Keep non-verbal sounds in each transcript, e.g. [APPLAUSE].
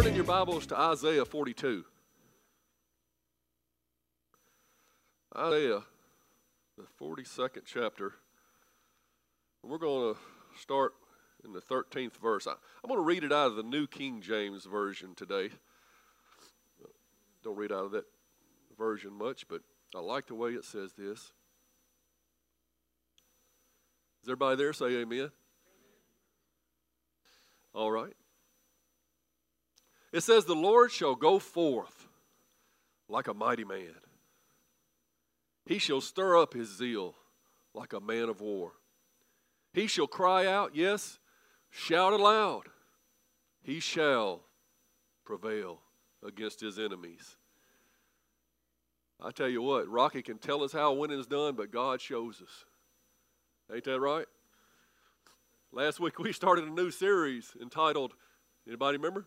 Turn in your Bibles to Isaiah 42. Isaiah, the 42nd chapter. We're going to start in the 13th verse. I, I'm going to read it out of the New King James Version today. Don't read out of that version much, but I like the way it says this. Is everybody there? Say amen. All right. It says, The Lord shall go forth like a mighty man. He shall stir up his zeal like a man of war. He shall cry out, yes, shout aloud. He shall prevail against his enemies. I tell you what, Rocky can tell us how winning's done, but God shows us. Ain't that right? Last week [LAUGHS] we started a new series entitled, anybody remember?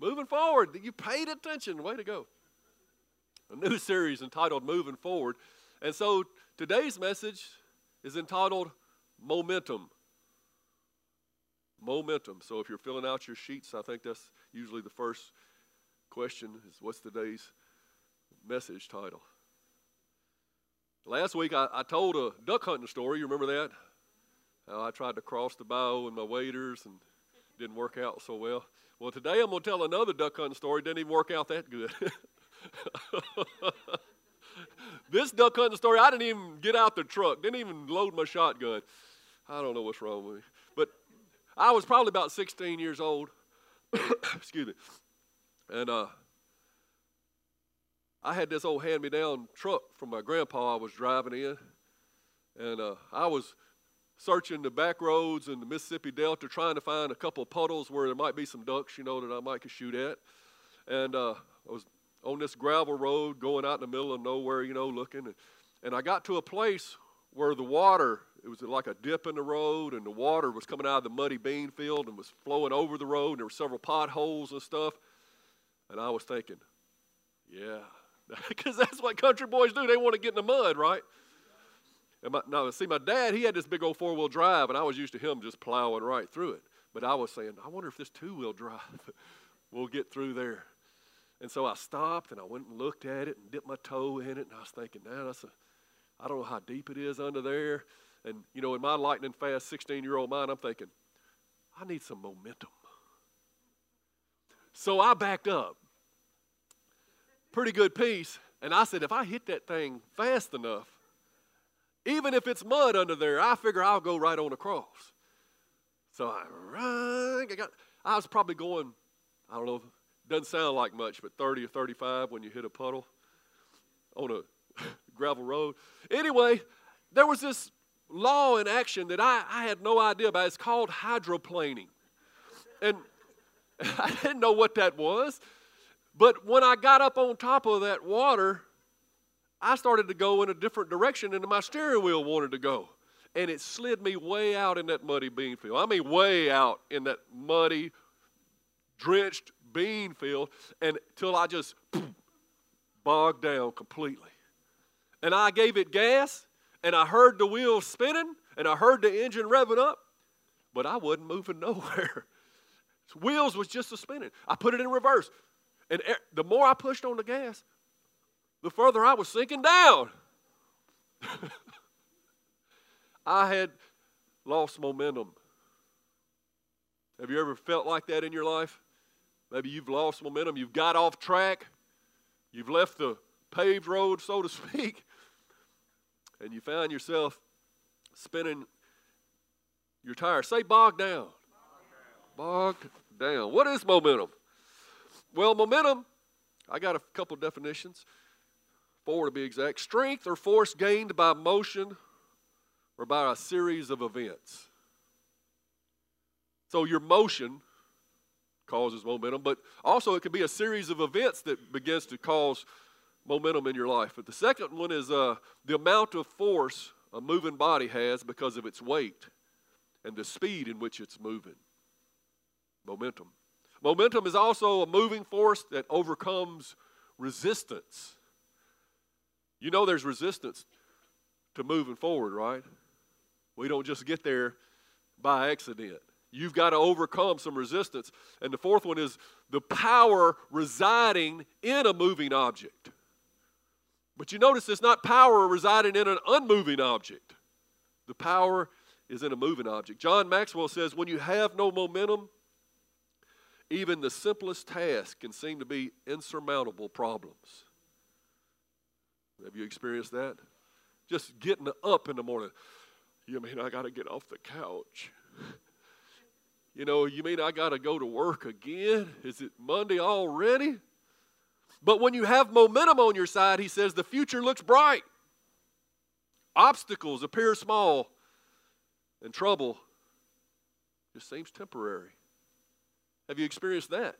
Moving forward. You paid attention. Way to go. A new series entitled Moving Forward. And so today's message is entitled Momentum. Momentum. So if you're filling out your sheets, I think that's usually the first question is what's today's message title? Last week I, I told a duck hunting story. You remember that? How I tried to cross the bow with my waders and didn't work out so well. Well, today I'm going to tell another duck hunting story. Didn't even work out that good. [LAUGHS] this duck hunting story, I didn't even get out the truck, didn't even load my shotgun. I don't know what's wrong with me. But I was probably about 16 years old. [COUGHS] Excuse me. And uh, I had this old hand me down truck from my grandpa I was driving in. And uh, I was searching the back roads in the Mississippi Delta trying to find a couple of puddles where there might be some ducks, you know, that I might could shoot at. And uh, I was on this gravel road going out in the middle of nowhere, you know, looking. And, and I got to a place where the water, it was like a dip in the road, and the water was coming out of the muddy bean field and was flowing over the road, and there were several potholes and stuff. And I was thinking, yeah, [LAUGHS] because that's what country boys do. They want to get in the mud, right? And my, now, see, my dad, he had this big old four wheel drive, and I was used to him just plowing right through it. But I was saying, I wonder if this two wheel drive [LAUGHS] will get through there. And so I stopped and I went and looked at it and dipped my toe in it, and I was thinking, man, that's a, I don't know how deep it is under there. And, you know, in my lightning fast 16 year old mind, I'm thinking, I need some momentum. So I backed up. Pretty good piece. And I said, if I hit that thing fast enough, even if it's mud under there, I figure I'll go right on across. So I run. I, got, I was probably going, I don't know, doesn't sound like much, but 30 or 35 when you hit a puddle on a [LAUGHS] gravel road. Anyway, there was this law in action that I, I had no idea about. It's called hydroplaning. And [LAUGHS] I didn't know what that was. But when I got up on top of that water, I started to go in a different direction than my steering wheel wanted to go. And it slid me way out in that muddy bean field. I mean, way out in that muddy, drenched bean field until I just bogged down completely. And I gave it gas, and I heard the wheels spinning, and I heard the engine revving up, but I wasn't moving [LAUGHS] nowhere. wheels was just a spinning. I put it in reverse. And the more I pushed on the gas, the further I was sinking down. [LAUGHS] I had lost momentum. Have you ever felt like that in your life? Maybe you've lost momentum, you've got off track, you've left the paved road, so to [LAUGHS] speak, and you found yourself spinning your tires. Say bogged down. Bogged down. What is momentum? Well, momentum, I got a couple definitions, four to be exact. Strength or force gained by motion or by a series of events. So your motion causes momentum, but also it can be a series of events that begins to cause momentum in your life. But the second one is uh, the amount of force a moving body has because of its weight and the speed in which it's moving. Momentum. Momentum is also a moving force that overcomes resistance. You know there's resistance to moving forward, right? We don't just get there by accident. You've got to overcome some resistance. And the fourth one is the power residing in a moving object. But you notice it's not power residing in an unmoving object. The power is in a moving object. John Maxwell says when you have no momentum, even the simplest task can seem to be insurmountable problems. Have you experienced that? Just getting up in the morning. You mean I got to get off the couch? You know, you mean I got to go to work again? Is it Monday already? But when you have momentum on your side, he says the future looks bright. Obstacles appear small, and trouble just seems temporary. Have you experienced that?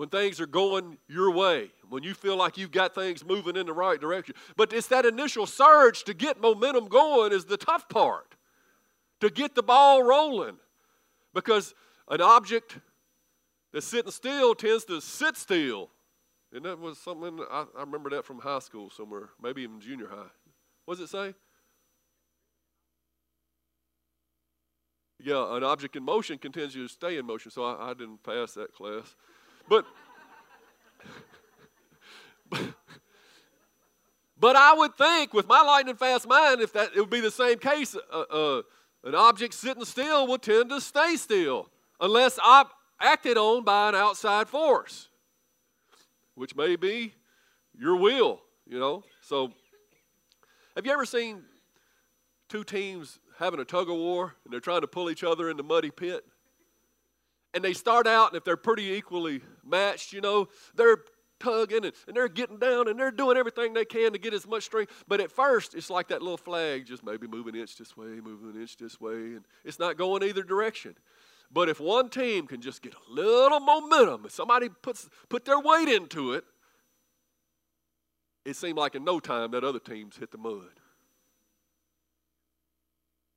When things are going your way, when you feel like you've got things moving in the right direction. But it's that initial surge to get momentum going is the tough part, to get the ball rolling. Because an object that's sitting still tends to sit still. And that was something, I, I remember that from high school somewhere, maybe even junior high. What does it say? Yeah, an object in motion continues to stay in motion. So I, I didn't pass that class. But, but, but I would think with my lightning fast mind, if that it would be the same case, uh, uh, an object sitting still will tend to stay still unless op- acted on by an outside force, which may be your will, you know. So, have you ever seen two teams having a tug of war and they're trying to pull each other in the muddy pit? And they start out, and if they're pretty equally matched, you know, they're tugging and, and they're getting down and they're doing everything they can to get as much strength. But at first, it's like that little flag, just maybe moving an inch this way, moving an inch this way, and it's not going either direction. But if one team can just get a little momentum, if somebody puts put their weight into it, it seemed like in no time that other teams hit the mud.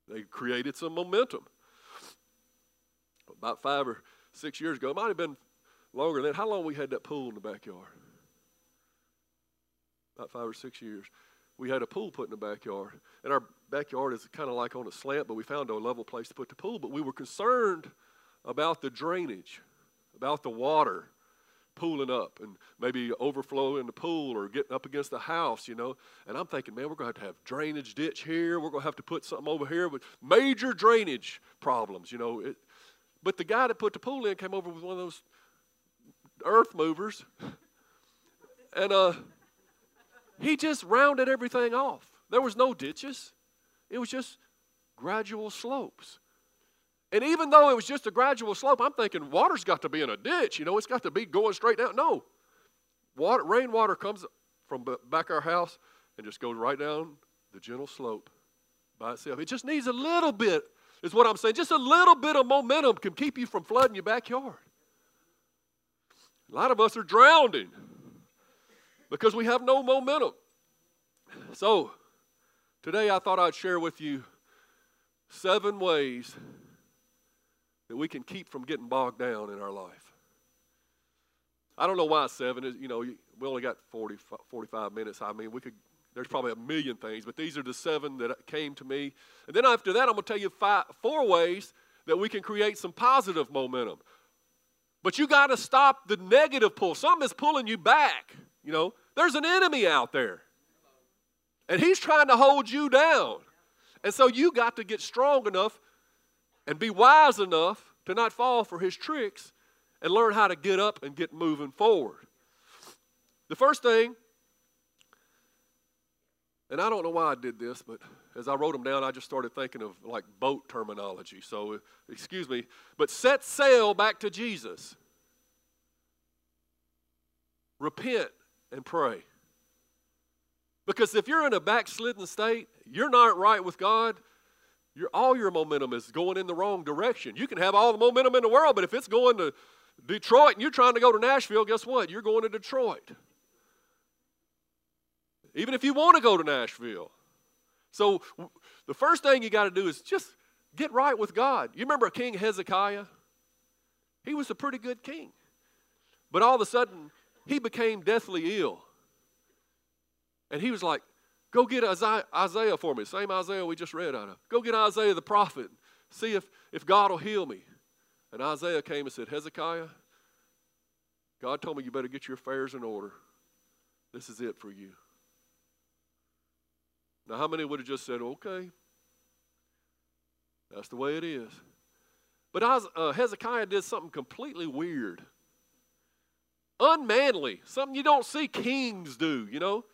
They created some momentum. About five or six years ago, it might have been longer than. How long we had that pool in the backyard? About five or six years. We had a pool put in the backyard. And our backyard is kind of like on a slant, but we found a level place to put the pool. But we were concerned about the drainage, about the water pooling up and maybe overflowing in the pool or getting up against the house, you know. And I'm thinking, man, we're going to have to have drainage ditch here. We're going to have to put something over here with major drainage problems, you know. It, but the guy that put the pool in came over with one of those earth movers, [LAUGHS] and uh, he just rounded everything off. There was no ditches, it was just gradual slopes. And even though it was just a gradual slope, I'm thinking water's got to be in a ditch. You know, it's got to be going straight down. No, water, rainwater comes from back our house and just goes right down the gentle slope by itself. It just needs a little bit, is what I'm saying. Just a little bit of momentum can keep you from flooding your backyard. A lot of us are drowning because we have no momentum. So, today I thought I'd share with you seven ways that we can keep from getting bogged down in our life. I don't know why seven is, you know, we only got 40, 45 minutes. I mean, we could, there's probably a million things, but these are the seven that came to me. And then after that, I'm going to tell you five, four ways that we can create some positive momentum. But you got to stop the negative pull. Something is pulling you back. You know, there's an enemy out there, and he's trying to hold you down. And so you got to get strong enough and be wise enough to not fall for his tricks and learn how to get up and get moving forward. The first thing, and I don't know why I did this, but as I wrote them down, I just started thinking of like boat terminology. So, uh, excuse me, but set sail back to Jesus. Repent and pray. Because if you're in a backslidden state, you're not right with God, Your, all your momentum is going in the wrong direction. You can have all the momentum in the world, but if it's going to Detroit and you're trying to go to Nashville, guess what? You're going to Detroit. Even if you want to go to Nashville. So the first thing you got to do is just get right with God. You remember King Hezekiah? He was a pretty good king. But all of a sudden, he became deathly ill. And he was like, Go get Isaiah for me. Same Isaiah we just read out of. Go get Isaiah the prophet. See if, if God will heal me. And Isaiah came and said, Hezekiah, God told me you better get your affairs in order. This is it for you. Now, how many would have just said, okay, that's the way it is? But uh, Hezekiah did something completely weird, unmanly, something you don't see kings do, you know?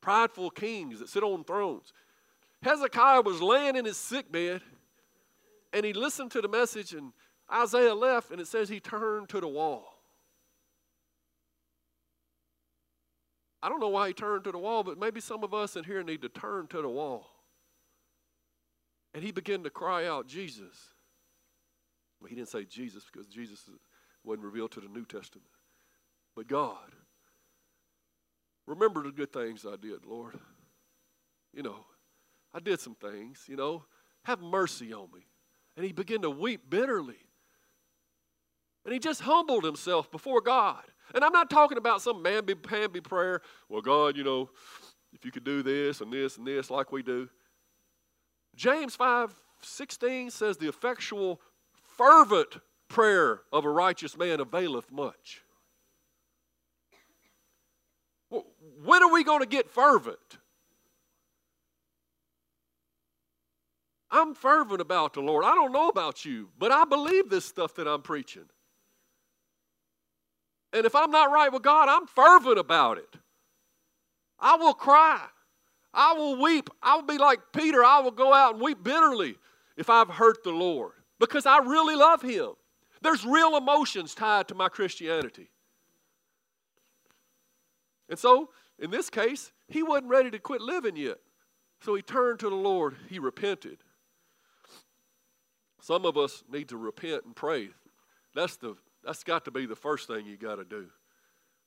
Prideful kings that sit on thrones. Hezekiah was laying in his sick bed and he listened to the message, and Isaiah left, and it says he turned to the wall. I don't know why he turned to the wall, but maybe some of us in here need to turn to the wall. And he began to cry out, Jesus. Well, he didn't say Jesus because Jesus wasn't revealed to the New Testament. But God, remember the good things I did, Lord. You know, I did some things, you know. Have mercy on me. And he began to weep bitterly. And he just humbled himself before God. And I'm not talking about some mamby-pamby prayer. Well, God, you know, if you could do this and this and this like we do. James 5 16 says, The effectual, fervent prayer of a righteous man availeth much. When are we going to get fervent? I'm fervent about the Lord. I don't know about you, but I believe this stuff that I'm preaching. And if I'm not right with God, I'm fervent about it. I will cry. I will weep. I will be like Peter. I will go out and weep bitterly if I've hurt the Lord because I really love Him. There's real emotions tied to my Christianity. And so, in this case, he wasn't ready to quit living yet. So he turned to the Lord. He repented. Some of us need to repent and pray. That's the that's got to be the first thing you got to do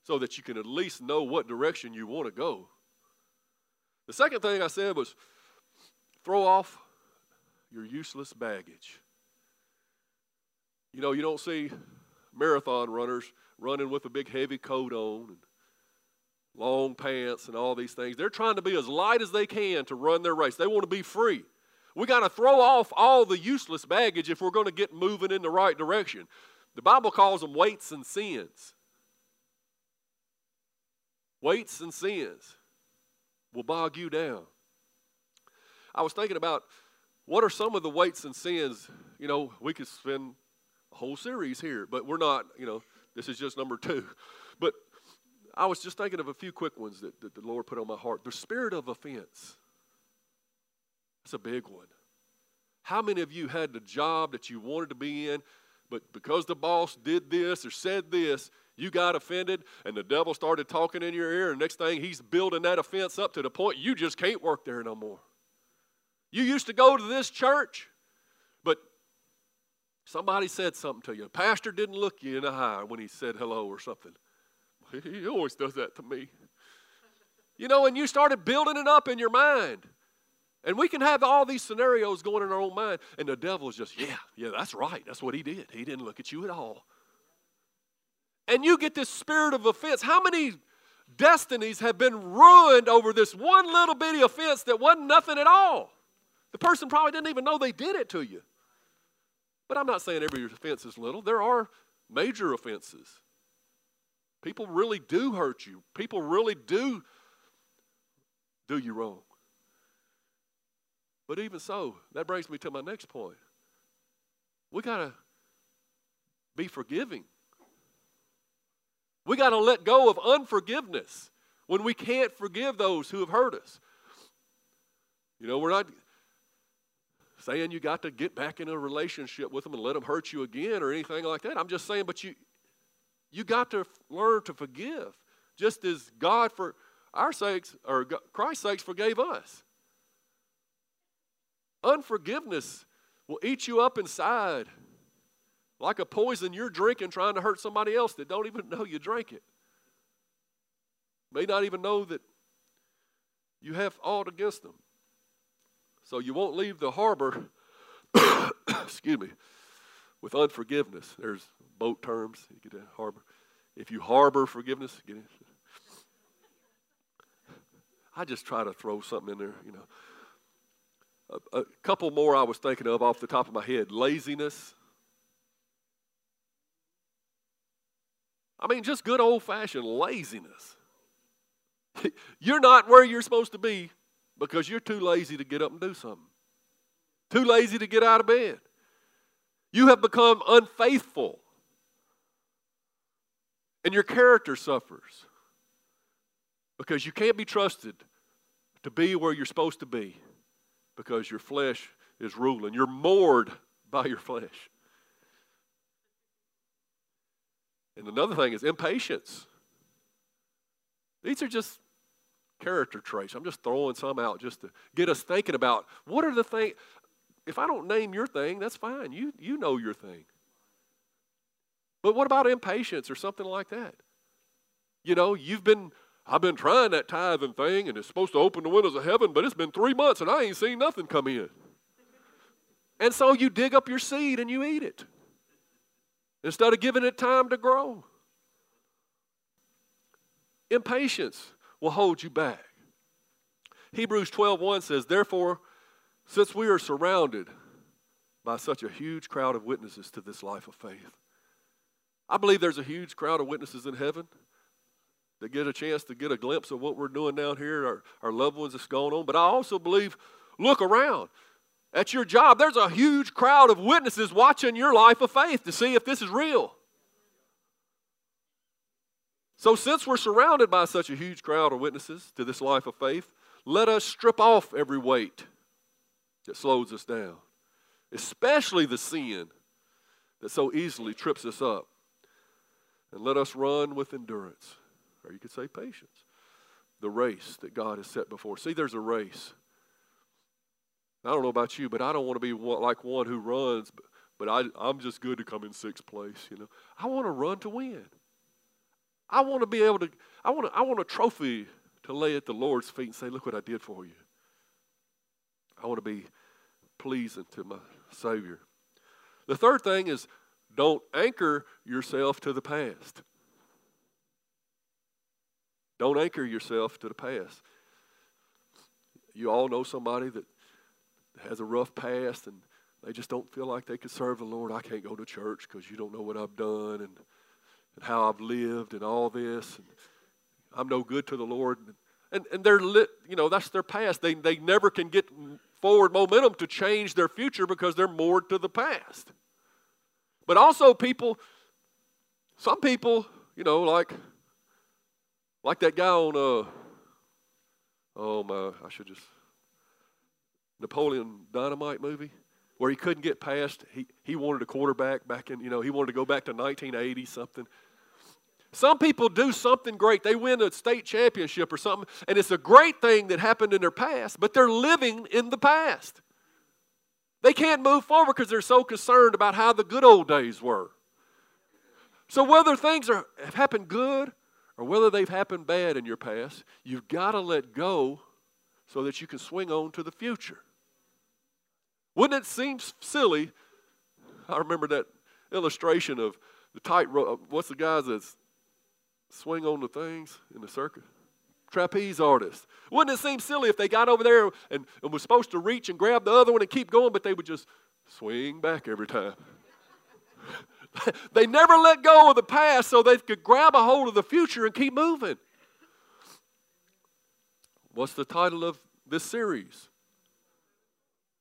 so that you can at least know what direction you want to go. The second thing I said was throw off your useless baggage. You know, you don't see marathon runners running with a big heavy coat on and long pants and all these things. They're trying to be as light as they can to run their race. They want to be free. We got to throw off all the useless baggage if we're going to get moving in the right direction. The Bible calls them weights and sins. Weights and sins will bog you down. I was thinking about what are some of the weights and sins. You know, we could spend a whole series here, but we're not, you know, this is just number two. [LAUGHS] But I was just thinking of a few quick ones that, that the Lord put on my heart. The spirit of offense. That's a big one. How many of you had the job that you wanted to be in, but because the boss did this or said this, you got offended and the devil started talking in your ear, and next thing he's building that offense up to the point you just can't work there no more. You used to go to this church, but somebody said something to you. pastor didn't look you in the eye when he said hello or something. [LAUGHS] He always does that to me. You know, and you started building it up in your mind. And we can have all these scenarios going in our own mind, and the devil is just, yeah, yeah, that's right. That's what he did. He didn't look at you at all. And you get this spirit of offense. How many destinies have been ruined over this one little bitty offense that wasn't nothing at all? The person probably didn't even know they did it to you. But I'm not saying every offense is little, there are major offenses. People really do hurt you, people really do do you wrong. But even so, that brings me to my next point. We got to be forgiving. We got to let go of unforgiveness when we can't forgive those who have hurt us. You know, we're not saying you got to get back in a relationship with them and let them hurt you again or anything like that. I'm just saying, but you you got to learn to forgive, just as God for our sakes or Christ's sakes forgave us. Unforgiveness will eat you up inside like a poison you're drinking trying to hurt somebody else that don't even know you drank it. May not even know that you have aught against them. So you won't leave the harbor, [COUGHS] excuse me, with unforgiveness. There's boat terms. You get that harbor. If you harbor forgiveness, get it. I just try to throw something in there, you know. A, a couple more I was thinking of off the top of my head laziness. I mean, just good old fashioned laziness. [LAUGHS] you're not where you're supposed to be because you're too lazy to get up and do something, too lazy to get out of bed. You have become unfaithful, and your character suffers because you can't be trusted to be where you're supposed to be because your flesh is ruling. You're moored by your flesh. And another thing is impatience. These are just character traits. I'm just throwing some out just to get us thinking about what are the things. If I don't name your thing, that's fine. You, you know your thing. But what about impatience or something like that? You know, you've been, I've been trying that tithing thing and it's supposed to open the windows of heaven, but it's been three months and I ain't seen nothing come in. And so you dig up your seed and you eat it instead of giving it time to grow. Impatience will hold you back. Hebrews 12:1 says, "Therefore, since we are surrounded by such a huge crowd of witnesses to this life of faith, I believe there's a huge crowd of witnesses in heaven that get a chance to get a glimpse of what we're doing down here, our, our loved ones that's going on. But I also believe, look around. At your job, there's a huge crowd of witnesses watching your life of faith to see if this is real. So, since we're surrounded by such a huge crowd of witnesses to this life of faith, let us strip off every weight that slows us down, especially the sin that so easily trips us up. And let us run with endurance, or you could say patience, the race that God has set before. See, there's a race. I don't know about you, but I don't want to be like one who runs, but, I, I'm just good to come in sixth place. You know, I want to run to win. I want to be able to. I want. I want a trophy to lay at the Lord's feet and say, "Look what I did for you." I want to be pleasing to my Savior. The third thing is don't anchor yourself to the past. Don't anchor yourself to the past. You all know somebody that has a rough past and they just don't feel like they could serve the Lord. I can't go to church because you don't know what I've done and, and how I've lived and all this. And I'm no good to the Lord. And, and, they're lit, you know, that's their past. They, they never can get forward momentum to change their future because they're moored to the past. But also, people, some people, you know, like, like that guy on, uh, oh my, I should just Napoleon Dynamite movie where he couldn't get past. He, he wanted a quarterback back in, you know, he wanted to go back to 1980 something. Some people do something great. They win a state championship or something, and it's a great thing that happened in their past, but they're living in the past. They can't move forward because they're so concerned about how the good old days were. So, whether things are, have happened good or whether they've happened bad in your past, you've got to let go so that you can swing on to the future. Wouldn't it seem silly? I remember that illustration of the tightrope. Uh, what's the guys that swing on the things in the circus? Trapeze artists. Wouldn't it seem silly if they got over there and, and was supposed to reach and grab the other one and keep going, but they would just swing back every time? [LAUGHS] they never let go of the past so they could grab a hold of the future and keep moving. What's the title of this series?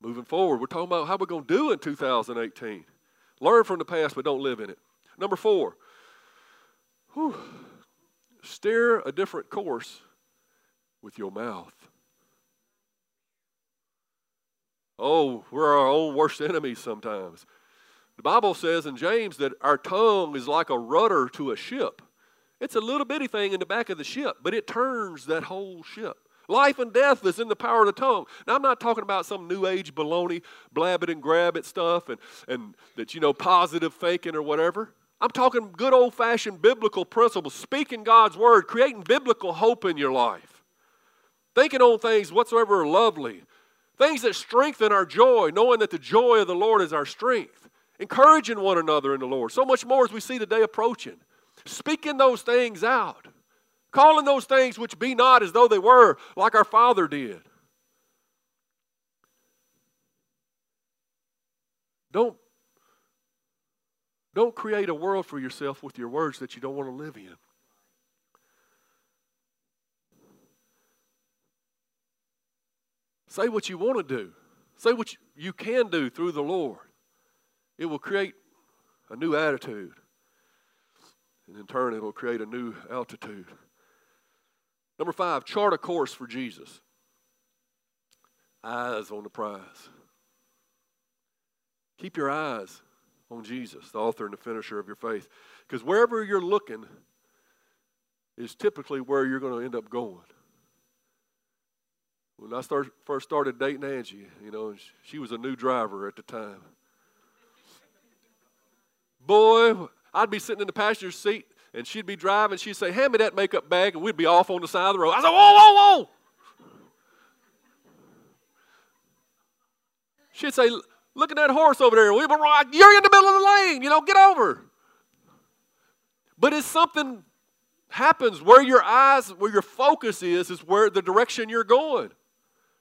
Moving forward, we're talking about how we're going to do in 2018. Learn from the past, but don't live in it. Number four, whew, steer a different course with your mouth. Oh, we're our own worst enemies sometimes. The Bible says in James that our tongue is like a rudder to a ship. It's a little bitty thing in the back of the ship, but it turns that whole ship. Life and death is in the power of the tongue. Now, I'm not talking about some new age baloney, blab it and grab it stuff and, and that, you know, positive thinking or whatever. I'm talking good old fashioned biblical principles, speaking God's word, creating biblical hope in your life, thinking on things whatsoever are lovely, things that strengthen our joy, knowing that the joy of the Lord is our strength, encouraging one another in the Lord. So much more as we see the day approaching, speaking those things out calling those things which be not as though they were, like our Father did. Don't, don't create a world for yourself with your words that you don't want to live in. Say what you want to do. Say what you can do through the Lord. It will create a new attitude. And in turn, it will create a new altitude. Number five, chart a course for Jesus. Eyes on the prize. Keep your eyes on Jesus, the author and the finisher of your faith. Because wherever you're looking is typically where you're going to end up going. When I start, first started dating Angie, you know, she was a new driver at the time. Boy, I'd be sitting in the passenger seat and she'd be driving. She'd say, Hand me that makeup bag, and we'd be off on the side of the road. I said, Whoa, whoa, whoa. She'd say, Look at that horse over there. We'd be like, You're in the middle of the lane. You know, get over. But it's something happens where your eyes, where your focus is, is where the direction you're going.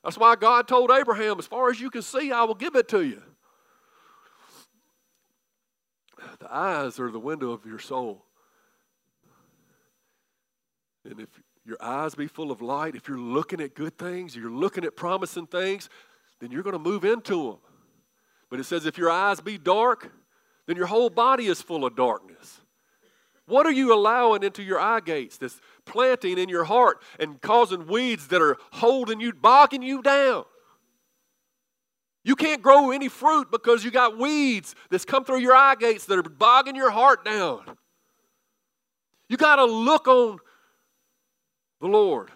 That's why God told Abraham, as far as you can see, I will give it to you. The eyes are the window of your soul. And if your eyes be full of light, if you're looking at good things, you're looking at promising things, then you're going to move into them. But it says if your eyes be dark, then your whole body is full of darkness. What are you allowing into your eye gates that's planting in your heart and causing weeds that are holding you, bogging you down? You can't grow any fruit because you got weeds that's come through your eye gates that are bogging your heart down. You got to look on the Lord.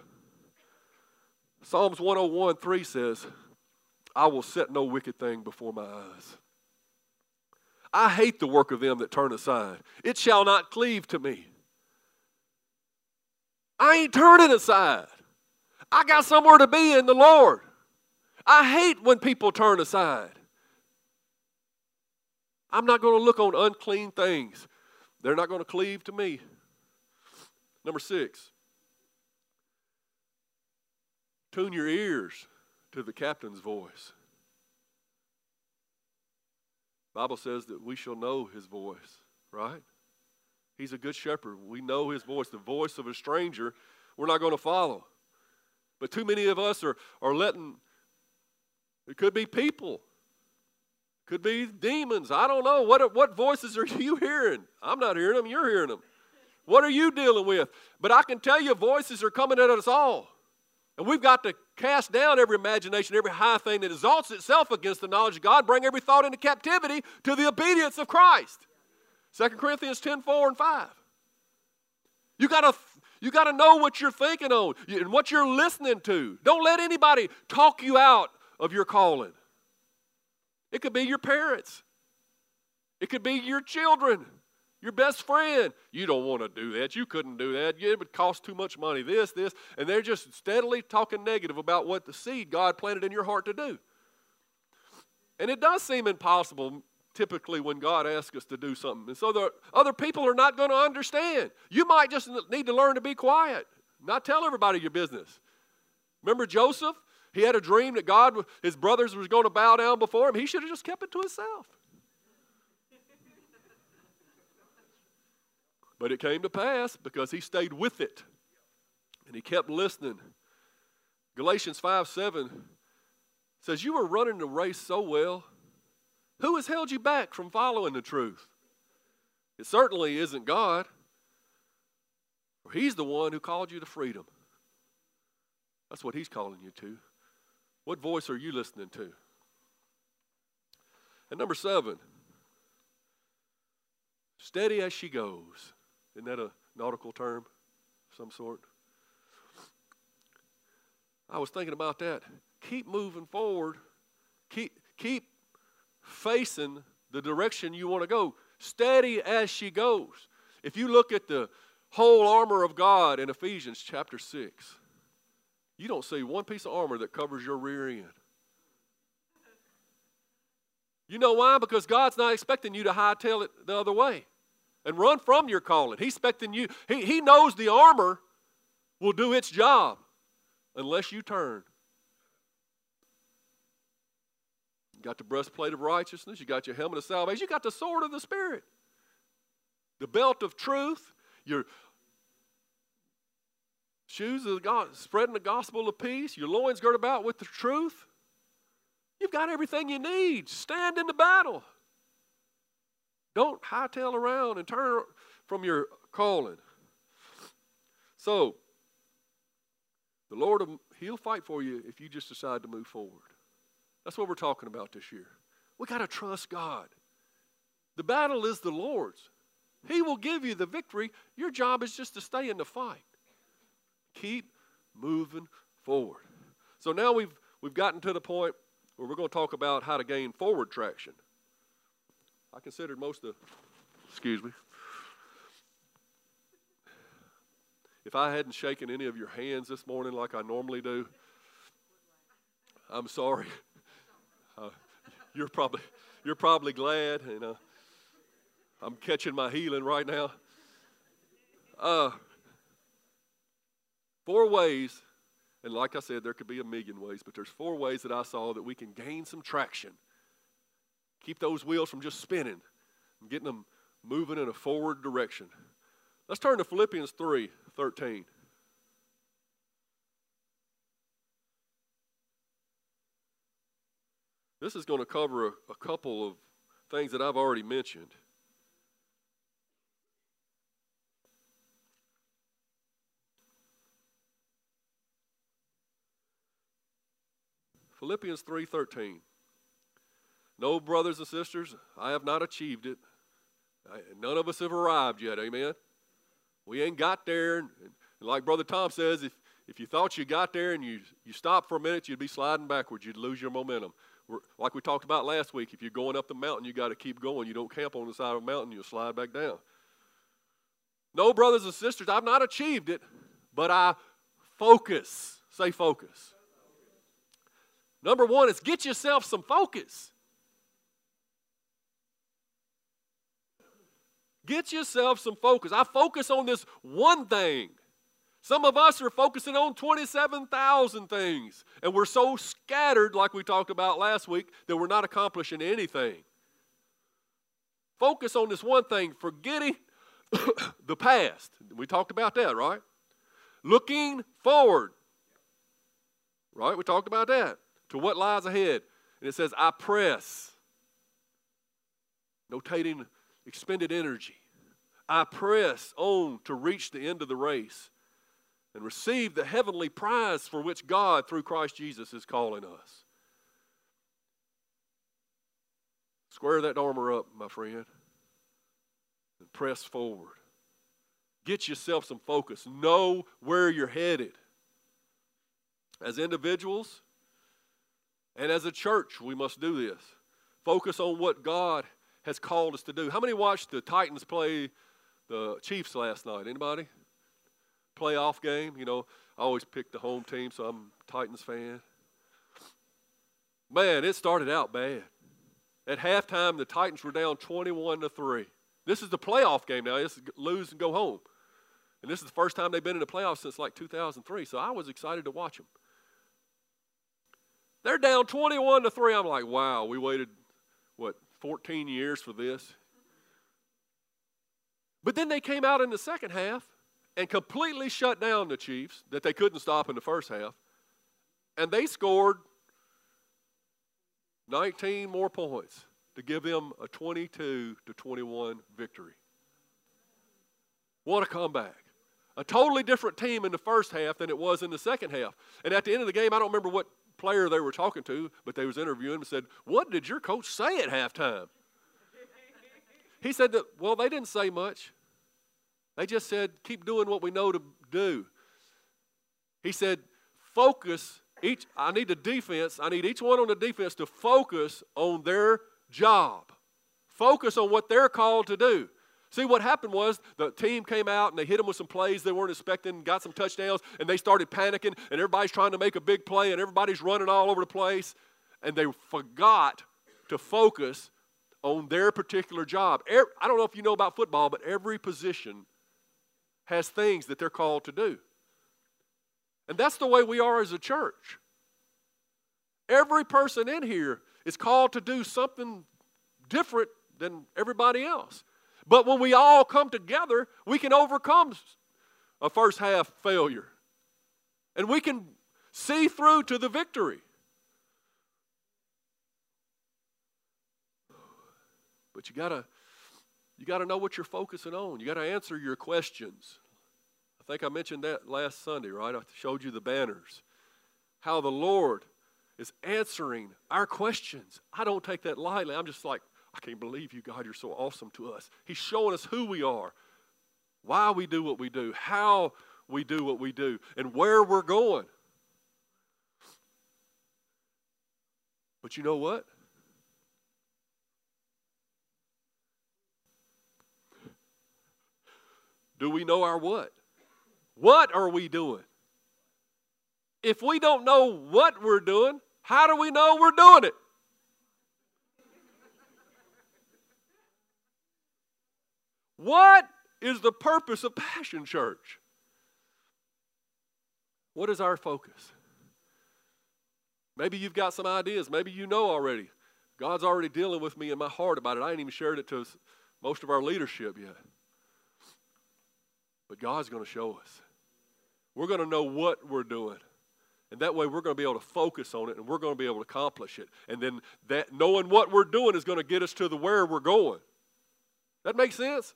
Psalms 101 3 says, I will set no wicked thing before my eyes. I hate the work of them that turn aside. It shall not cleave to me. I ain't turning aside. I got somewhere to be in the Lord. I hate when people turn aside. I'm not going to look on unclean things. They're not going to cleave to me. Number six, Tune your ears to the captain's voice. Bible says that we shall know his voice, right? He's a good shepherd. We know his voice. The voice of a stranger, we're not going to follow. But too many of us are, are letting, it could be people, It could be demons. I don't know. What, what voices are [LAUGHS] you hearing? I'm not hearing them. You're hearing them. What are you dealing with? But I can tell you, voices are coming at us all. And we've got to cast down every imagination, every high thing that exalts itself against the knowledge of God, bring every thought into captivity to the obedience of Christ. 2 Corinthians 10 4 and 5. You got to you got to know what you're thinking on and what you're listening to. Don't let anybody talk you out of your calling. It could be your parents, it could be your children, your best friend. You don't want to do that. You couldn't do that. It would cost too much money. This, this. And they're just steadily talking negative about what the seed God planted in your heart to do. And it does seem impossible typically when God asks us to do something. And so the other people are not going to understand. You might just need to learn to be quiet, not tell everybody your business. Remember Joseph? He had a dream that God, his brothers was going to bow down before him. He should have just kept it to himself. But it came to pass because he stayed with it and he kept listening. Galatians 5 7 says, You were running the race so well. Who has held you back from following the truth? It certainly isn't God. For he's the one who called you to freedom. That's what he's calling you to. What voice are you listening to? And number seven, steady as she goes. Isn't that a nautical term some sort? I was thinking about that. Keep moving forward. Keep keep facing the direction you want to go. Steady as she goes. If you look at the whole armor of God in Ephesians chapter 6, you don't see one piece of armor that covers your rear end. You know why? Because God's not expecting you to hightail it the other way and run from your calling. He's expecting you, he, he knows the armor will do its job unless you turn. You got the breastplate of righteousness, you got your helmet of salvation, you got the sword of the Spirit, the belt of truth, your shoes of God, spreading the gospel of peace, your loins girt about with the truth. You've got everything you need. Stand in the battle. Don't hightail around and turn from your calling. So, the Lord, He'll fight for you if you just decide to move forward. That's what we're talking about this year. We got to trust God. The battle is the Lord's. He will give you the victory. Your job is just to stay in the fight. Keep moving forward. So now we've, we've gotten to the point where we're going to talk about how to gain forward traction. I considered most of, excuse me, if I hadn't shaken any of your hands this morning like I normally do, I'm sorry. [LAUGHS] Uh, you're probably you're probably glad, you know. I'm catching my healing right now. Uh, four ways and like I said, there could be a million ways, but there's four ways that I saw that we can gain some traction. Keep those wheels from just spinning and getting them moving in a forward direction. Let's turn to Philippians 3 13. This is going to cover a, a couple of things that I've already mentioned. Philippians 3:13. No, brothers and sisters, I have not achieved it. I, none of us have arrived yet, amen. We ain't got there. And, and like Brother Tom says, if, if you thought you got there and you, you stopped for a minute, you'd be sliding backwards. You'd lose your momentum. We're, like we talked about last week, if you're going up the mountain, you got to keep going. You don't camp on the side of a mountain, you'll slide back down. No, brothers and sisters, I've not achieved it, but I focus. Say focus. Number one is get yourself some focus. Get yourself some focus. I focus on this one thing. Some of us are focusing on 27,000 things, and we're so scattered, like we talked about last week, that we're not accomplishing anything. Focus on this one thing, forgetting [COUGHS] the past. We talked about that, right? Looking forward. Right? We talked about that to what lies ahead. And it says, I press, notating expended energy. I press on to reach the end of the race and receive the heavenly prize for which God, through Christ Jesus, is calling us. Square that armor up, my friend, and press forward. Get yourself some focus. Know where you're headed. As individuals, and as a church, we must do this. Focus on what God has called us to do. How many watched the Titans play the Chiefs last night? Anybody? Playoff game. You know, I always pick the home team, so I'm a Titans fan. Man, it started out bad. At halftime, the Titans were down 21 to 3. This is the playoff game now. Is lose and go home. And this is the first time they've been in the playoffs since like 2003. So I was excited to watch them. They're down 21 to 3. I'm like, wow, we waited, what, 14 years for this? But then they came out in the second half and completely shut down the Chiefs that they couldn't stop in the first half. And they scored 19 more points to give them a 22 to 21 victory. What a comeback. A totally different team in the first half than it was in the second half. And at the end of the game, I don't remember what player they were talking to, but they was interviewing him said, What did your coach say at halftime? [LAUGHS] He said that, well, they didn't say much. They just said, keep doing what we know to do. He said, focus each I need the defense, I need each one on the defense to focus on their job. Focus on what they're called to do. See, what happened was the team came out and they hit them with some plays they weren't expecting, got some touchdowns, and they started panicking, and everybody's trying to make a big play, and everybody's running all over the place, and they forgot to focus on their particular job. I don't know if you know about football, but every position has things that they're called to do. And that's the way we are as a church. Every person in here is called to do something different than everybody else. But when we all come together, we can overcome a first half failure. And we can see through to the victory. But you gotta you gotta know what you're focusing on. You gotta answer your questions. I think I mentioned that last Sunday, right? I showed you the banners. How the Lord is answering our questions. I don't take that lightly. I'm just like, I can't believe you, God, you're so awesome to us. He's showing us who we are, why we do what we do, how we do what we do, and where we're going. But you know what? Do we know our what? What are we doing? If we don't know what we're doing, how do we know we're doing it? What is the purpose of Passion Church? What is our focus? Maybe you've got some ideas. Maybe you know already. God's already dealing with me in my heart about it. I ain't even shared it to most of our leadership yet. But God's going to show us. We're going to know what we're doing. And that way we're going to be able to focus on it and we're going to be able to accomplish it. And then that knowing what we're doing is going to get us to the where we're going. That makes sense?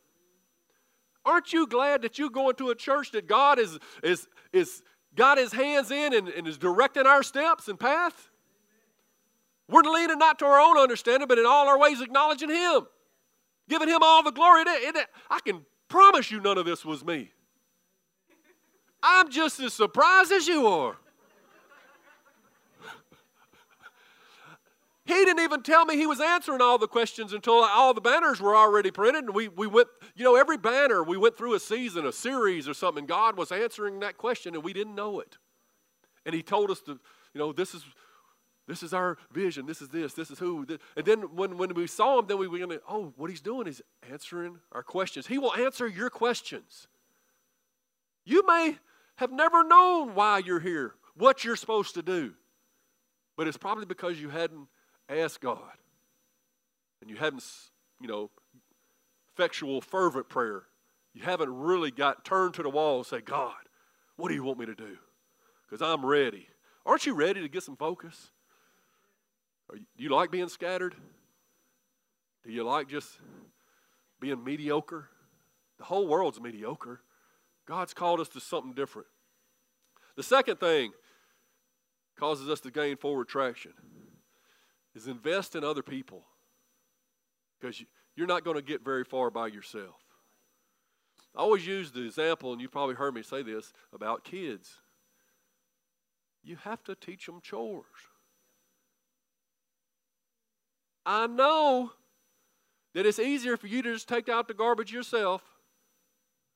Aren't you glad that you go into a church that God is, is, is got his hands in and, and is directing our steps and path? We're leaning not to our own understanding, but in all our ways acknowledging him, giving him all the glory. I can promise you none of this was me. I'm just as surprised as you are. He didn't even tell me he was answering all the questions until all the banners were already printed. And we, we went, you know, every banner, we went through a season, a series or something. God was answering that question and we didn't know it. And he told us to, you know, this is this is our vision. This is this. This is who. And then when, when we saw him, then we were going to, oh, what he's doing is answering our questions. He will answer your questions. You may have never known why you're here, what you're supposed to do, but it's probably because you hadn't ask God. And you haven't, you know, effectual, fervent prayer. You haven't really got turned to the wall and say, God, what do you want me to do? Because I'm ready. Aren't you ready to get some focus? Are you, do you like being scattered? Do you like just being mediocre? The whole world's mediocre. God's called us to something different. The second thing causes us to gain forward traction is invest in other people because you're not going to get very far by yourself. I always use the example, and you've probably heard me say this about kids. You have to teach them chores. I know that it's easier for you to just take out the garbage yourself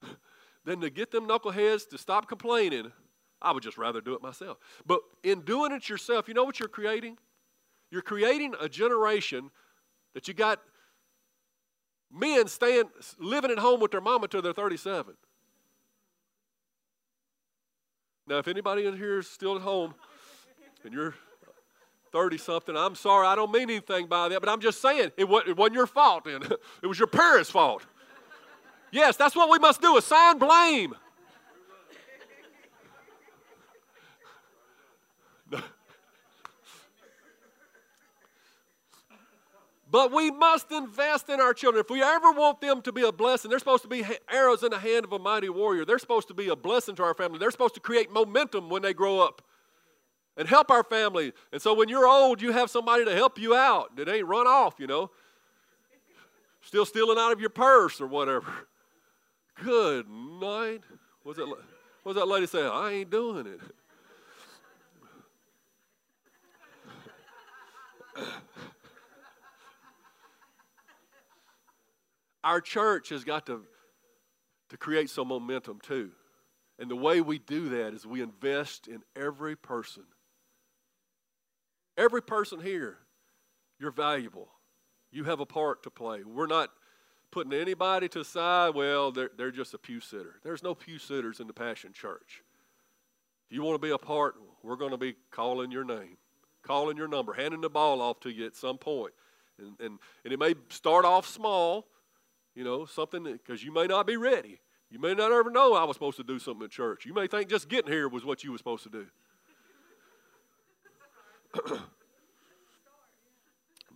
[LAUGHS] than to get them knuckleheads to stop complaining. I would just rather do it myself. But in doing it yourself, you know what you're creating? You're creating a generation that you got men staying living at home with their mama till they're 37. Now, if anybody in here is still at home and you're 30 something, I'm sorry, I don't mean anything by that, but I'm just saying it wasn't your fault then. [LAUGHS] It was your parents' fault. Yes, that's what we must do assign blame. But we must invest in our children. If we ever want them to be a blessing, they're supposed to be arrows in the hand of a mighty warrior. They're supposed to be a blessing to our family. They're supposed to create momentum when they grow up and help our family. And so when you're old, you have somebody to help you out It ain't run off, you know, still stealing out of your purse or whatever. Good night. What's that, what's that lady saying? I ain't doing it. Our church has got to, to create some momentum too. And the way we do that is we invest in every person. Every person here, you're valuable. You have a part to play. We're not putting anybody to the side, well, they're, they're just a pew sitter. There's no pew sitters in the Passion Church. If you want to be a part, we're going to be calling your name, calling your number, handing the ball off to you at some point. And, and, and it may start off small, you know, something because you may not be ready. You may not ever know I was supposed to do something at church. You may think just getting here was what you were supposed to do. [CLEARS THROAT]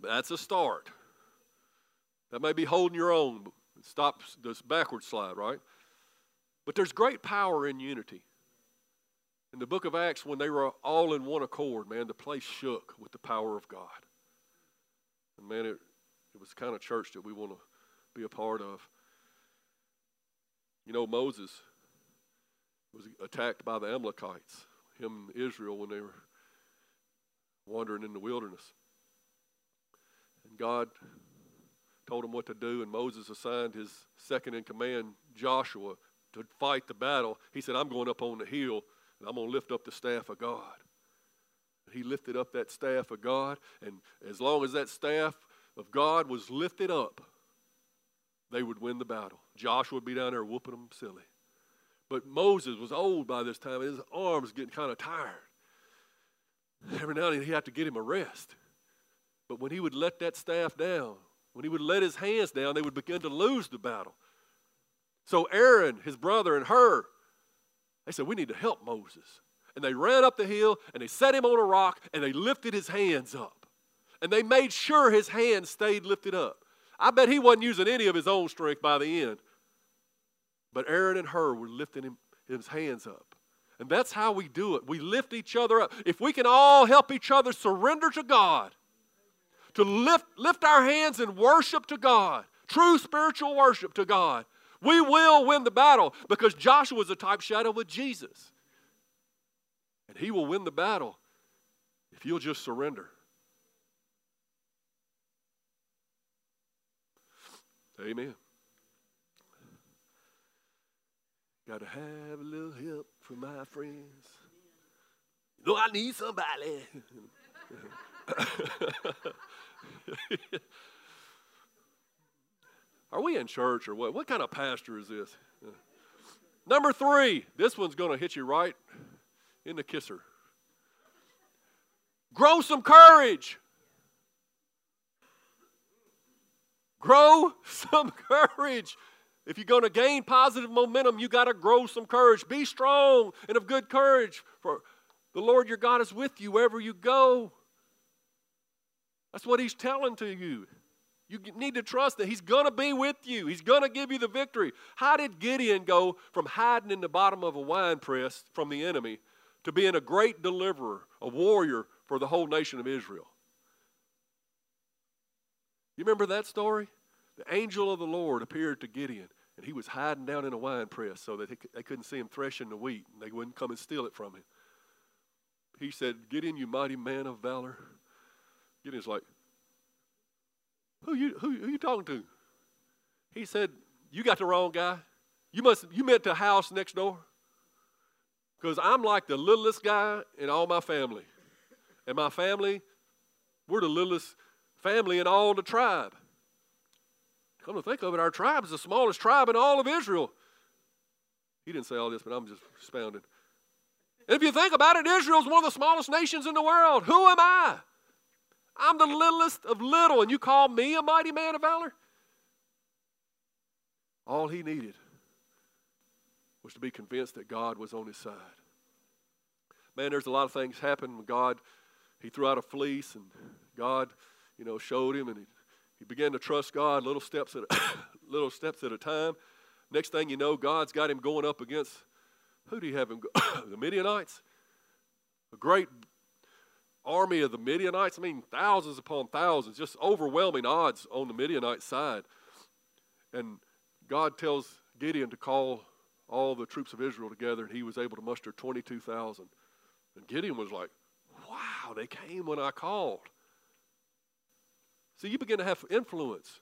That's a start. That may be holding your own. Stop this backward slide, right? But there's great power in unity. In the book of Acts, when they were all in one accord, man, the place shook with the power of God. And man, it, it was the kind of church that we want to be a part of. You know, Moses was attacked by the Amalekites, him and Israel, when they were wandering in the wilderness. And God told him what to do, and Moses assigned his second in command, Joshua, to fight the battle. He said, I'm going up on the hill, and I'm going to lift up the staff of God. He lifted up that staff of God, and as long as that staff of God was lifted up, they would win the battle. Joshua would be down there whooping them silly. But Moses was old by this time, and his arms getting kind of tired. Every now and then he had to get him a rest. But when he would let that staff down, when he would let his hands down, they would begin to lose the battle. So Aaron, his brother, and Hur, they said, We need to help Moses. And they ran up the hill and they set him on a rock and they lifted his hands up. And they made sure his hands stayed lifted up. I bet he wasn't using any of his own strength by the end. But Aaron and Hur were lifting him, his hands up. And that's how we do it. We lift each other up. If we can all help each other surrender to God, to lift, lift our hands and worship to God, true spiritual worship to God, we will win the battle because Joshua is a type shadow with Jesus. And he will win the battle if you'll just surrender. Amen. Got to have a little help from my friends. Know, I need somebody. [LAUGHS] Are we in church or what? What kind of pastor is this? Number three, this one's going to hit you right in the kisser. Grow some courage. Grow [LAUGHS] some courage. If you're going to gain positive momentum, you got to grow some courage. Be strong and of good courage, for the Lord your God is with you wherever you go. That's what He's telling to you. You need to trust that He's going to be with you. He's going to give you the victory. How did Gideon go from hiding in the bottom of a wine press from the enemy to being a great deliverer, a warrior for the whole nation of Israel? You remember that story? The angel of the Lord appeared to Gideon, and he was hiding down in a wine press so that they couldn't see him threshing the wheat, and they wouldn't come and steal it from him. He said, Gideon, you mighty man of valor. Gideon's like, who you, who, who you talking to? He said, You got the wrong guy. You must you meant the house next door. Because I'm like the littlest guy in all my family. And my family, we're the littlest family in all the tribe. Come to think of it, our tribe is the smallest tribe in all of Israel. He didn't say all this, but I'm just expounding. If you think about it, Israel is one of the smallest nations in the world. Who am I? I'm the littlest of little, and you call me a mighty man of valor? All he needed was to be convinced that God was on his side. Man, there's a lot of things happen when God, he threw out a fleece, and God, you know, showed him, and he, he began to trust God little steps at a, [COUGHS] little steps at a time. Next thing you know, God's got him going up against who do you have him? [COUGHS] The Midianites, a great army of the Midianites. I mean, thousands upon thousands, just overwhelming odds on the Midianite side. And God tells Gideon to call all the troops of Israel together, and he was able to muster 22,000. And Gideon was like, wow, they came when I called. So you begin to have influence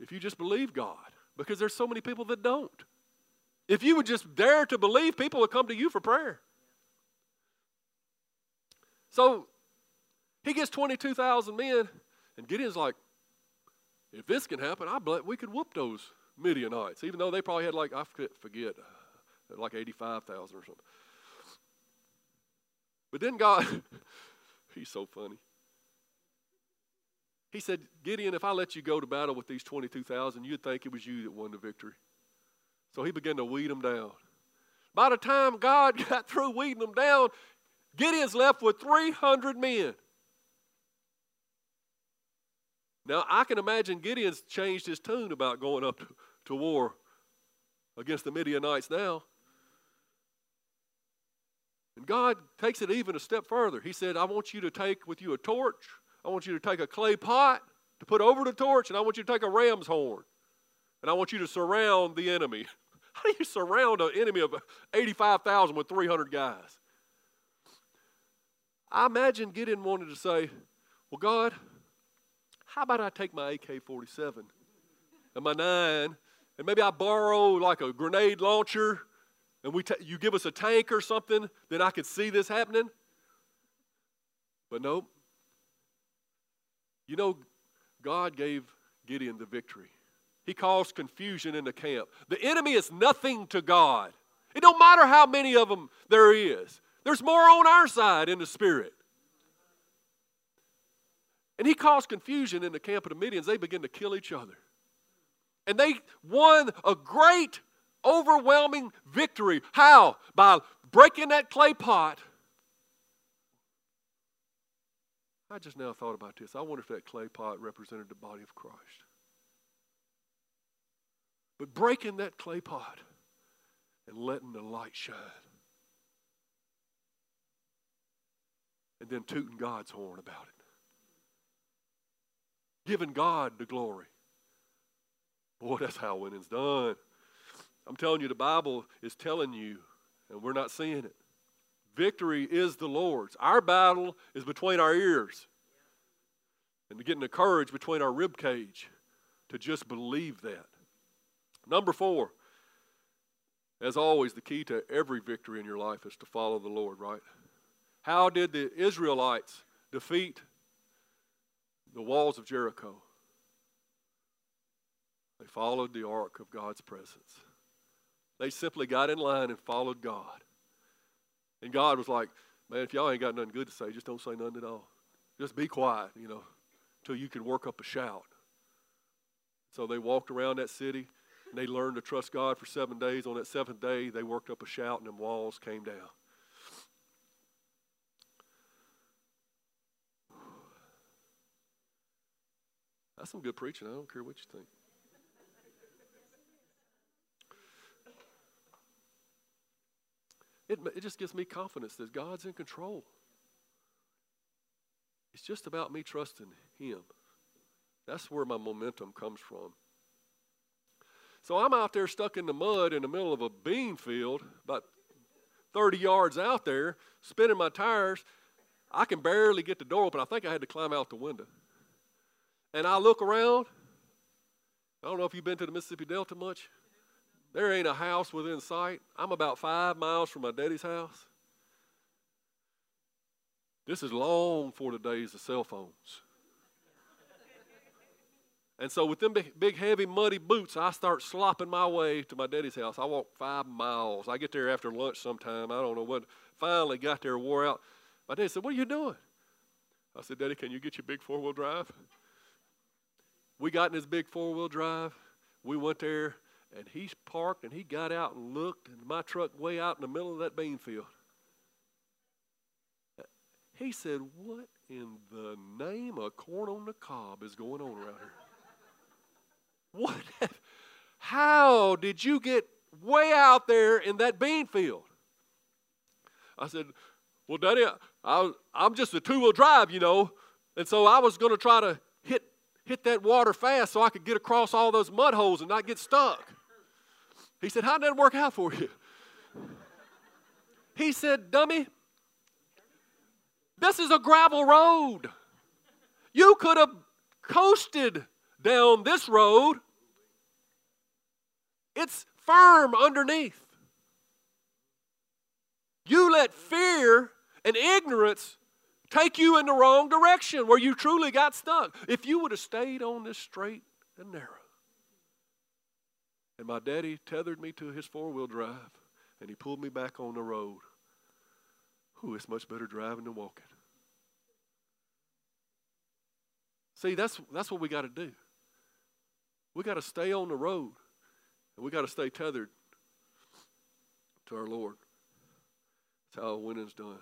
if you just believe God, because there's so many people that don't. If you would just dare to believe, people would come to you for prayer. So he gets 22,000 men, and Gideon's like, if this can happen, I bet we could whoop those Midianites, even though they probably had like, I forget, uh, like 85,000 or something. But then God, [LAUGHS] he's so funny. He said, Gideon, if I let you go to battle with these 22,000, you'd think it was you that won the victory. So he began to weed them down. By the time God [LAUGHS] got through weeding them down, Gideon's left with 300 men. Now, I can imagine Gideon's changed his tune about going up to, to war against the Midianites now. And God takes it even a step further. He said, I want you to take with you a torch. I want you to take a clay pot to put over the torch, and I want you to take a ram's horn. And I want you to surround the enemy. [LAUGHS] How do you surround an enemy of 85,000 with 300 guys? I imagine Gideon wanted to say, Well, God, how about I take my AK 47 and my 9, and maybe I borrow like a grenade launcher, and we ta- you give us a tank or something, then I could see this happening? But nope. You know, God gave Gideon the victory. He caused confusion in the camp. The enemy is nothing to God. It don't matter how many of them there is. There's more on our side in the spirit. And he caused confusion in the camp of the Midians. They began to kill each other. And they won a great, overwhelming victory. How? By breaking that clay pot. I just now thought about this. I wonder if that clay pot represented the body of Christ. But breaking that clay pot and letting the light shine. And then tooting God's horn about it giving God the glory. Boy, that's how winning's done. I'm telling you, the Bible is telling you, and we're not seeing it. Victory is the Lord's. Our battle is between our ears. And getting the courage between our rib cage to just believe that. Number four, as always, the key to every victory in your life is to follow the Lord, right? How did the Israelites defeat the walls of Jericho. They followed the ark of God's presence. They simply got in line and followed God. And God was like, man, if y'all ain't got nothing good to say, just don't say nothing at all. Just be quiet, you know, until you can work up a shout. So they walked around that city and they learned to trust God for seven days. On that seventh day, they worked up a shout and the walls came down. That's some good preaching. I don't care what you think. It, it just gives me confidence that God's in control. It's just about me trusting Him. That's where my momentum comes from. So I'm out there stuck in the mud in the middle of a bean field, about 30 yards out there, spinning my tires. I can barely get the door open. I think I had to climb out the window and I look around, I don't know if you've been to the Mississippi Delta much. There ain't a house within sight. I'm about five miles from my daddy's house. This is long for the days of cell phones. And so, with them big, big, heavy, muddy boots, I start slopping my way to my daddy's house. I walk five miles. I get there after lunch sometime. I don't know what. Finally got there, wore out. My dad said, What are you doing? I said, Daddy, can you get your big four wheel drive? We got in his big four wheel drive. We went there, and he's parked, and he got out and looked, and my truck way out in the middle of that bean field. He said, What in the name of corn on the cob is going on around here? [LAUGHS] What? How did you get way out there in that bean field? I said, Well, Daddy, I, I'm just a two wheel drive, you know. And so I was going to try to hit hit that water fast so I could get across all those mud holes and not get stuck. He said, How'd that work out for you? He said, Dummy, this is a gravel road. You could have coasted down this road. It's firm underneath. You let fear and ignorance take you in the wrong direction where you truly got stuck. If you would have stayed on this straight and narrow, and my daddy tethered me to his four wheel drive and he pulled me back on the road, whew, it's much better driving than walking. See, that's, that's what we got to do. We got to stay on the road and we got to stay tethered to our Lord. That's how winning's done.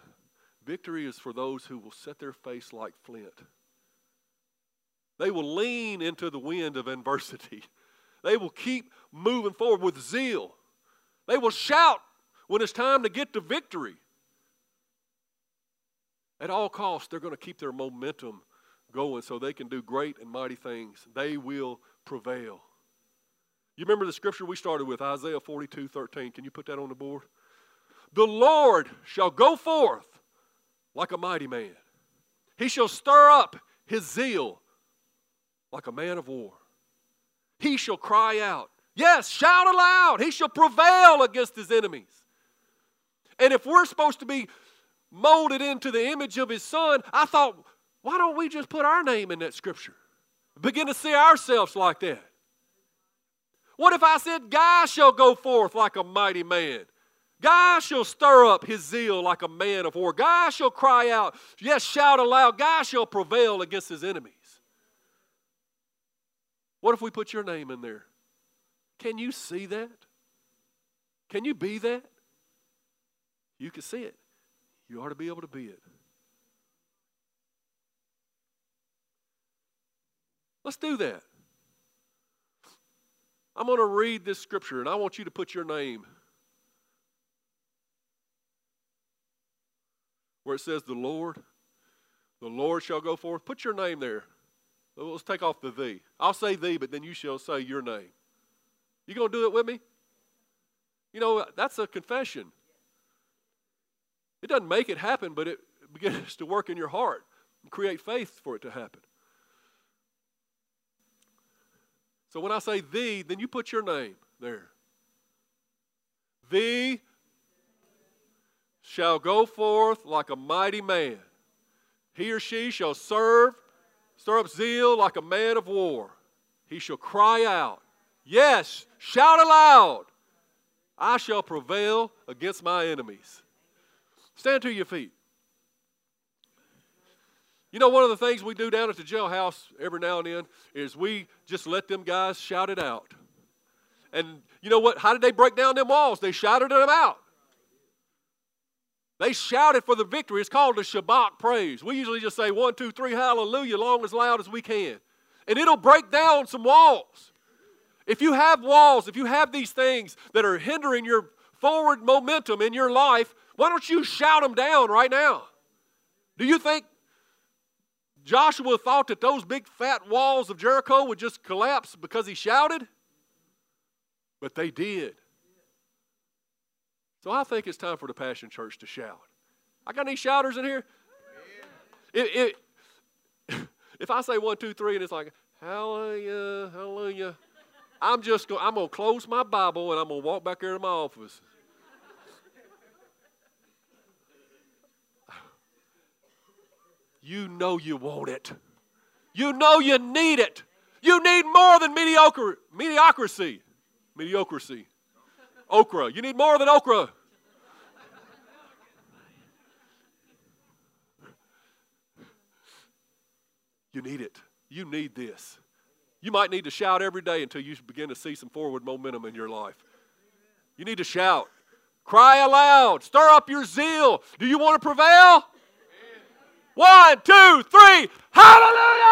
Victory is for those who will set their face like flint. They will lean into the wind of adversity. [LAUGHS] They will keep moving forward with zeal. They will shout when it's time to get to victory. At all costs, they're going to keep their momentum going so they can do great and mighty things. They will prevail. You remember the scripture we started with, Isaiah 42 13. Can you put that on the board? The Lord shall go forth like a mighty man, he shall stir up his zeal like a man of war. He shall cry out, yes, shout aloud. He shall prevail against his enemies. And if we're supposed to be molded into the image of his son, I thought, why don't we just put our name in that scripture? Begin to see ourselves like that. What if I said, Guy shall go forth like a mighty man? Guy shall stir up his zeal like a man of war. Guy shall cry out, yes, shout aloud. Guy shall prevail against his enemies. What if we put your name in there? Can you see that? Can you be that? You can see it. You ought to be able to be it. Let's do that. I'm going to read this scripture and I want you to put your name where it says, The Lord, the Lord shall go forth. Put your name there. Let's take off the thee. I'll say thee, but then you shall say your name. You going to do it with me? You know, that's a confession. It doesn't make it happen, but it [LAUGHS] begins to work in your heart and create faith for it to happen. So when I say thee, then you put your name there. Thee shall go forth like a mighty man. He or she shall serve, stir up zeal like a man of war. He shall cry out, Yes, shout aloud. I shall prevail against my enemies. Stand to your feet. You know, one of the things we do down at the jailhouse every now and then is we just let them guys shout it out. And you know what? How did they break down them walls? They shouted them out. They shouted for the victory. It's called the Shabach praise. We usually just say one, two, three, hallelujah, long as loud as we can. And it'll break down some walls. If you have walls, if you have these things that are hindering your forward momentum in your life, why don't you shout them down right now? Do you think Joshua thought that those big fat walls of Jericho would just collapse because he shouted? But they did. So I think it's time for the Passion Church to shout. I got any shouters in here? If, if, [LAUGHS] if I say one, two, three, and it's like, hallelujah, hallelujah, I'm just going, I'm going to close my Bible and I'm going to walk back there to my office. [SIGHS] You know you want it. You know you need it. You need more than mediocre, mediocrity. Mediocrity. Okra. You need more than okra. You need it. You need this. You might need to shout every day until you begin to see some forward momentum in your life. You need to shout. Cry aloud. Stir up your zeal. Do you want to prevail? One, two, three. Hallelujah!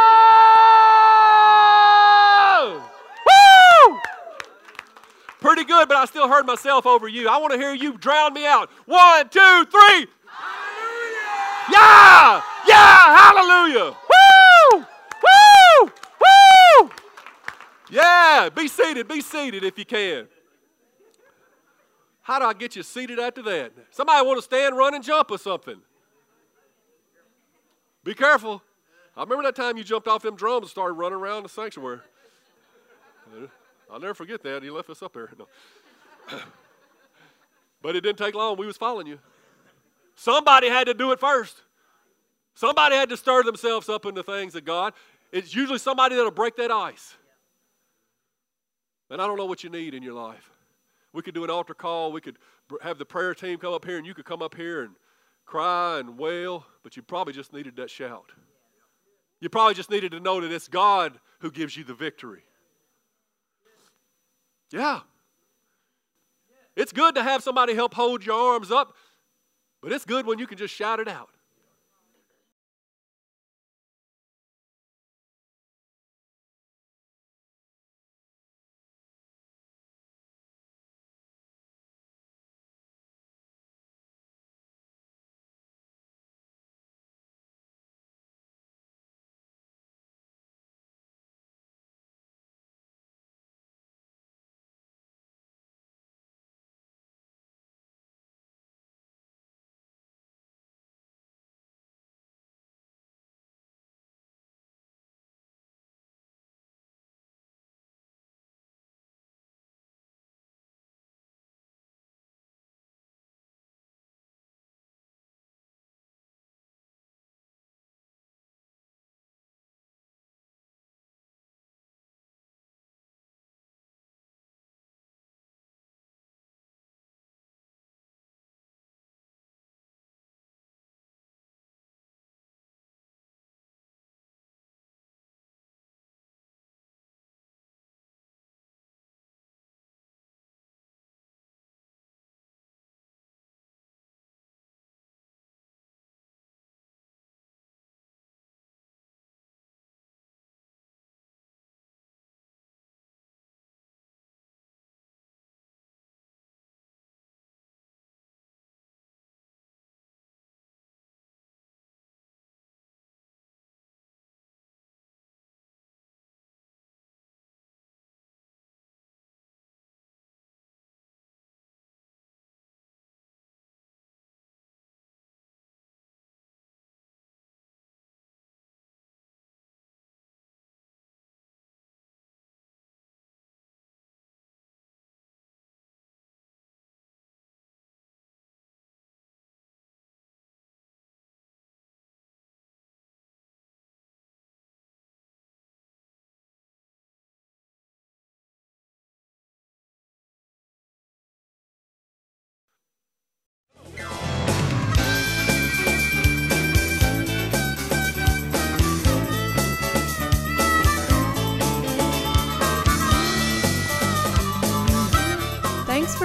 Woo! Pretty good, but I still heard myself over you. I want to hear you drown me out. One, two, three. Hallelujah! Yeah! Yeah! Hallelujah! Woo! Woo! Woo! Yeah! Be seated. Be seated if you can. How do I get you seated after that? Somebody want to stand, run, and jump or something? Be careful. I remember that time you jumped off them drums and started running around the sanctuary. I'll never forget that. He left us up there. No. [LAUGHS] but it didn't take long. We was following you. Somebody had to do it first. Somebody had to stir themselves up in the things of God. It's usually somebody that'll break that ice. And I don't know what you need in your life. We could do an altar call. We could have the prayer team come up here, and you could come up here and cry and wail, but you probably just needed that shout. You probably just needed to know that it's God who gives you the victory. Yeah. It's good to have somebody help hold your arms up, but it's good when you can just shout it out.